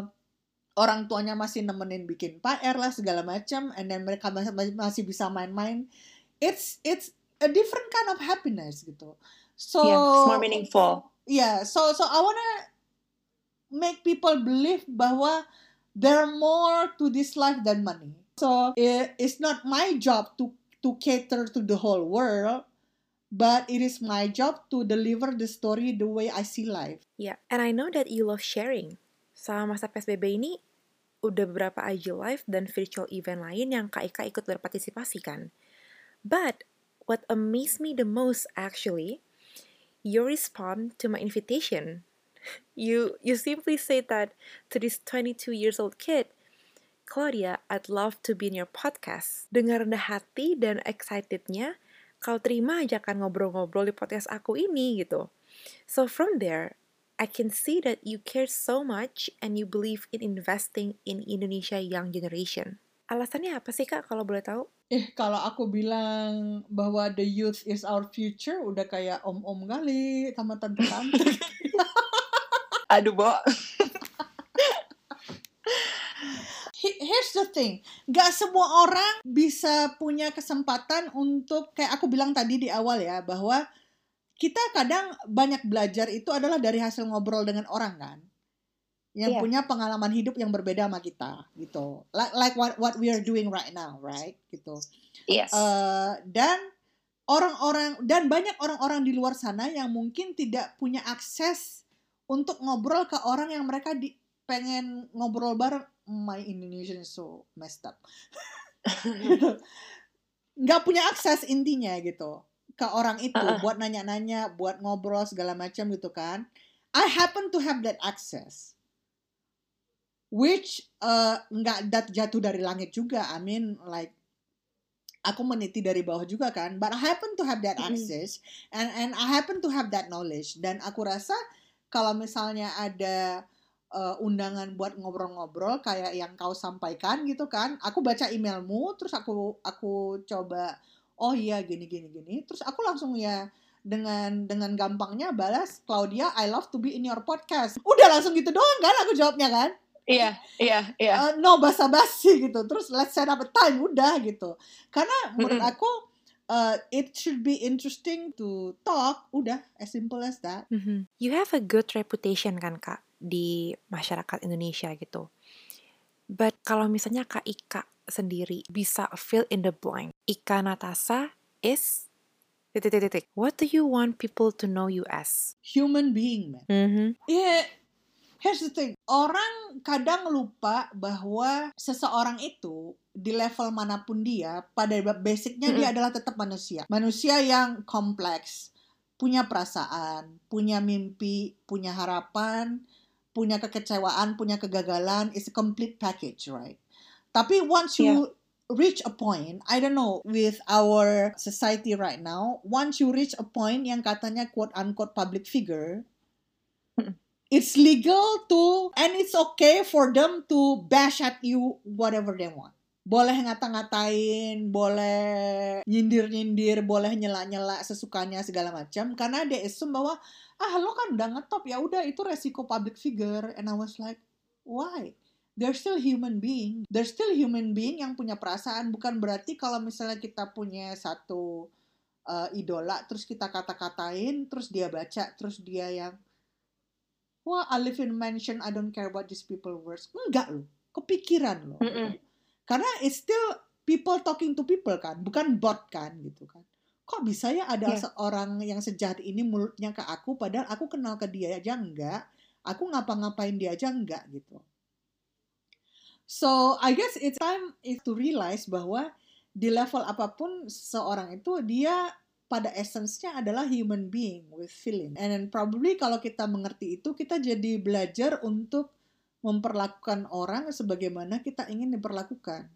orang tuanya masih nemenin bikin PR lah segala macam, and then mereka masih, masih bisa main-main. It's it's a different kind of happiness gitu. So yeah, it's more meaningful. yeah so so i wanna make people believe bahwa there are more to this life than money so it, it's not my job to to cater to the whole world but it is my job to deliver the story the way i see life Yeah, and I know that you love sharing. Selama masa PSBB ini, udah beberapa IG Live dan virtual event lain yang Kak Ika ikut berpartisipasi kan. But, what amazed me the most actually, you respond to my invitation. You you simply say that to this 22 years old kid, Claudia, I'd love to be in your podcast. Dengan rendah hati dan excitednya, kau terima ajakan ngobrol-ngobrol di podcast aku ini gitu. So from there, I can see that you care so much and you believe in investing in Indonesia young generation. Alasannya apa sih kak kalau boleh tahu? eh kalau aku bilang bahwa the youth is our future udah kayak om-om kali sama tante-tante Aduh, Bo. He- here's the thing, gak semua orang bisa punya kesempatan untuk kayak aku bilang tadi di awal ya bahwa kita kadang banyak belajar itu adalah dari hasil ngobrol dengan orang kan, yang Iya. punya pengalaman hidup yang berbeda sama kita gitu, like like what what we are doing right now, right? Gitu. Yes. Eh, dan orang-orang dan banyak orang-orang di luar sana yang mungkin tidak punya akses untuk ngobrol ke orang yang mereka di, pengen ngobrol bareng. My Indonesian is so messed up. Gitu. Nggak punya akses intinya gitu ke orang itu Uh-uh. buat nanya-nanya, buat ngobrol segala macam gitu kan. I happen to have that access. Which eh, nggak dat jatuh dari langit juga. I mean like aku meniti dari bawah juga kan but I happen to have that access and and I happen to have that knowledge dan aku rasa kalau misalnya ada uh, undangan buat ngobrol-ngobrol kayak yang kau sampaikan gitu kan. Aku baca emailmu terus aku aku coba oh iya gini gini gini. Terus aku langsung ya dengan dengan gampangnya balas Claudia I love to be in your podcast. Udah langsung gitu doang kan aku jawabnya kan? Iya, iya, iya. Uh, no basa-basi gitu. Terus let's set up a time udah gitu. Karena menurut Mm-mm. aku uh, it should be interesting to talk udah as simple as that. Mhm. You have a good reputation kan kak di masyarakat Indonesia gitu. But kalau misalnya kak Ika sendiri bisa fill in the blank, Ika Natasa is titik-titik. What do you want people to know you as? human being man Mhm. Iya, here's the thing. Orang kadang lupa bahwa seseorang itu di level mana pun dia, pada basicnya dia adalah tetap manusia. Manusia yang kompleks, punya perasaan, punya mimpi, punya harapan, punya kekecewaan, punya kegagalan. It's a complete package, right? Tapi once you reach a point, I don't know, with our society right now, once you reach a point yang katanya quote unquote public figure, it's legal to and it's okay for them to bash at you whatever they want. Boleh ngata-ngatain, boleh nyindir-nyindir, boleh nyela-nyela sesukanya segala macam. Karena dia assume bahwa ah lo kan udah ngetop. Ya udah itu resiko public figure. And I was like why? They're still human being. They're still human being yang punya perasaan. Bukan berarti kalau misalnya kita punya satu uh, idola terus kita kata-katain terus dia baca terus dia yang wah I live in mansion I don't care what these people words enggak loh. Kepikiran loh. Mm-mm. Karena it's still people talking to people kan bukan bot kan gitu kan kok bisa ya ada Iya. seorang yang sejahat ini mulutnya ke aku padahal aku kenal ke dia aja enggak aku ngapa-ngapain dia aja enggak gitu so I guess it's time is to realize bahwa di level apa pun seorang itu dia pada essence-nya adalah human being with feeling. And then probably kalau kita mengerti itu, kita jadi belajar untuk memperlakukan orang sebagaimana kita ingin diperlakukan.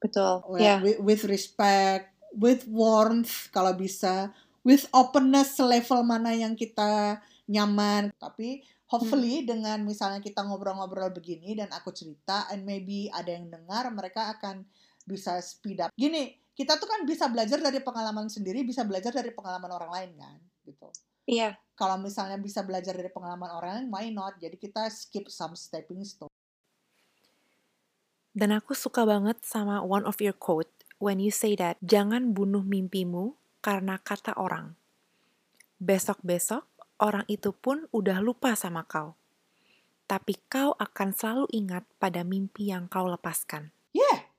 Betul. Well, Ya. with, with respect, with warmth kalau bisa, with openness level mana yang kita nyaman. Tapi hopefully dengan misalnya kita ngobrol-ngobrol begini dan aku cerita and maybe ada yang dengar, mereka akan bisa speed up. Gini, kita tuh kan bisa belajar dari pengalaman sendiri, bisa belajar dari pengalaman orang lain kan, gitu. Iya. Kalau misalnya bisa belajar dari pengalaman orang lain, why not? Jadi kita skip some stepping stone. Dan aku suka banget sama one of your quote when you say that jangan bunuh mimpimu karena kata orang. Besok-besok orang itu pun udah lupa sama kau. Tapi kau akan selalu ingat pada mimpi yang kau lepaskan. Yeah,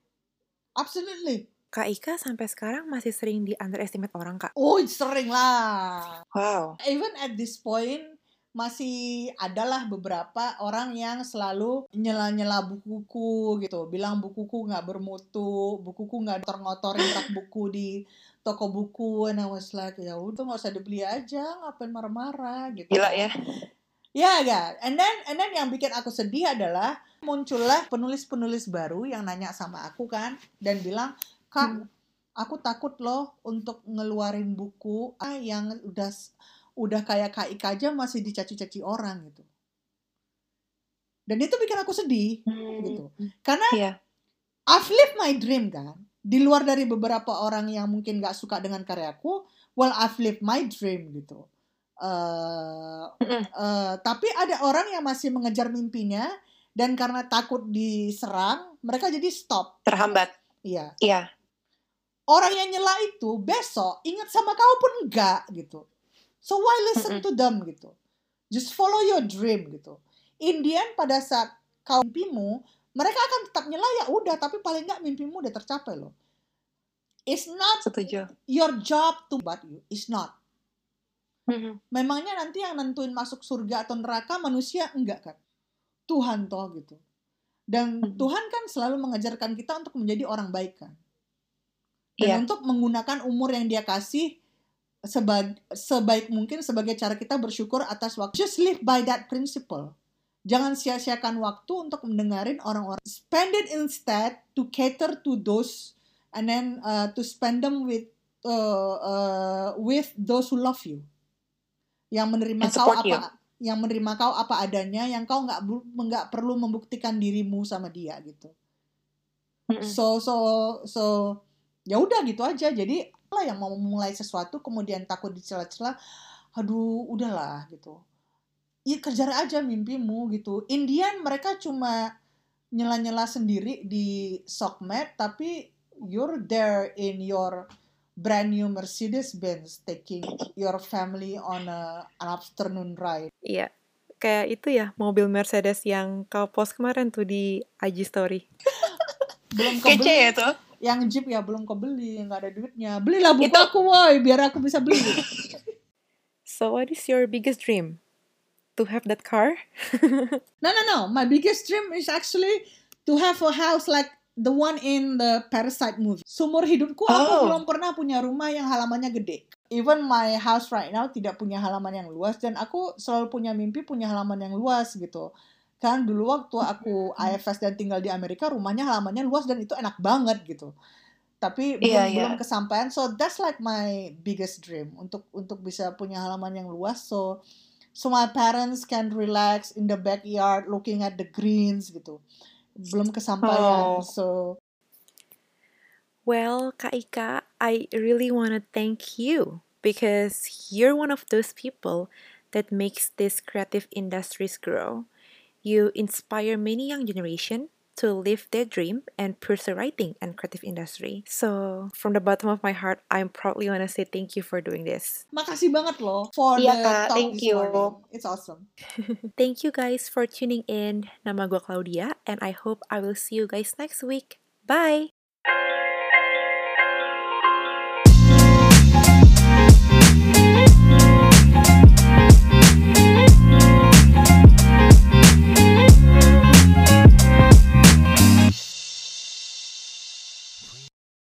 absolutely. Kak Ika sampai sekarang masih sering di underestimate orang, Kak. Oh, sering lah. Wow. even at this point masih adalah beberapa orang yang selalu nyela-nyela bukuku gitu bilang bukuku nggak bermutu bukuku nggak ngotor-ngotorin rak buku di toko buku and I was like ya udah nggak usah dibeli aja ngapain marah-marah gitu Gila ya. ya ya and then and then yang bikin aku sedih adalah muncullah penulis-penulis baru yang nanya sama aku kan dan bilang kak aku takut loh untuk ngeluarin buku ah, yang udah udah kayak Kak Ika aja masih dicaci-caci orang gitu. Dan itu bikin aku sedih gitu. Karena Iya. I've lived my dream kan. Di luar dari beberapa orang yang mungkin gak suka dengan karyaku, well I've lived my dream gitu. Mm-mm. eh, tapi ada orang yang masih mengejar mimpinya dan karena takut diserang, mereka jadi stop. Terhambat. Iya. Iya. Orang yang nyela itu besok ingat sama kau pun enggak gitu. So why listen to them gitu? Just follow your dream gitu. In the end pada saat kau mimpimu, mereka akan tetap nyela ya udah, tapi paling enggak mimpimu udah tercapai loh. It's not Setuju. your job to but you. It's not. Memangnya nanti yang nentuin masuk surga atau neraka manusia enggak kan? Tuhan toh gitu. Dan. Tuhan kan selalu mengajarkan kita untuk menjadi orang baik kan. Dan Iya. untuk menggunakan umur yang dia kasih sebag- sebaik mungkin sebagai cara kita bersyukur atas waktu. Just live by that principle. Jangan sia-siakan waktu untuk mendengarin orang-orang. Spend it instead to cater to those and then uh, to spend them with uh, uh, with those who love you. Yang menerima And kau apa you. yang menerima kau apa adanya, yang kau nggak nggak perlu membuktikan dirimu sama dia gitu. Mm-mm. So so so ya udah gitu aja. Jadi lah yang mau memulai sesuatu kemudian takut dicela-cela aduh udahlah gitu ya kejar aja mimpimu gitu Indian mereka cuma nyela-nyela sendiri di Sokmed tapi you're there in your brand new Mercedes Benz taking your family on a, an afternoon ride Iya, kayak itu ya mobil Mercedes yang kau post kemarin tuh di IG story. belum Kece ya tuh. Yang Jeep ya belum kebeli nggak ada duitnya belilah buku Itu- aku woi biar aku bisa beli So what is your biggest dream? To have that car? No, no, no. My biggest dream is actually to have a house like the one in the Parasite movie. Sumur hidupku aku Oh. belum pernah punya rumah yang halamannya gede. Even my house right now tidak punya halaman yang luas dan aku selalu punya mimpi punya halaman yang luas gitu. Kan dulu waktu aku IFS dan tinggal di Amerika rumahnya halamannya luas dan itu enak banget gitu. Tapi belum Iya, iya. belum kesampaian. So that's like my biggest dream untuk untuk bisa punya halaman yang luas. So so my parents can relax in the backyard looking at the greens gitu belum kesampaian Oh. so Well, Kak Ika, I really want to thank you because you're one of those people that makes these creative industries grow. You inspire many young generation to live their dream and pursue writing and creative industry. So, from the bottom of my heart, I proudly want to say thank you for doing this. makasih banget loh for Iya, the Kak. talk Thank you. morning it's awesome Thank you guys for tuning in. Nama gue Claudia and I hope I will see you guys next week. Bye!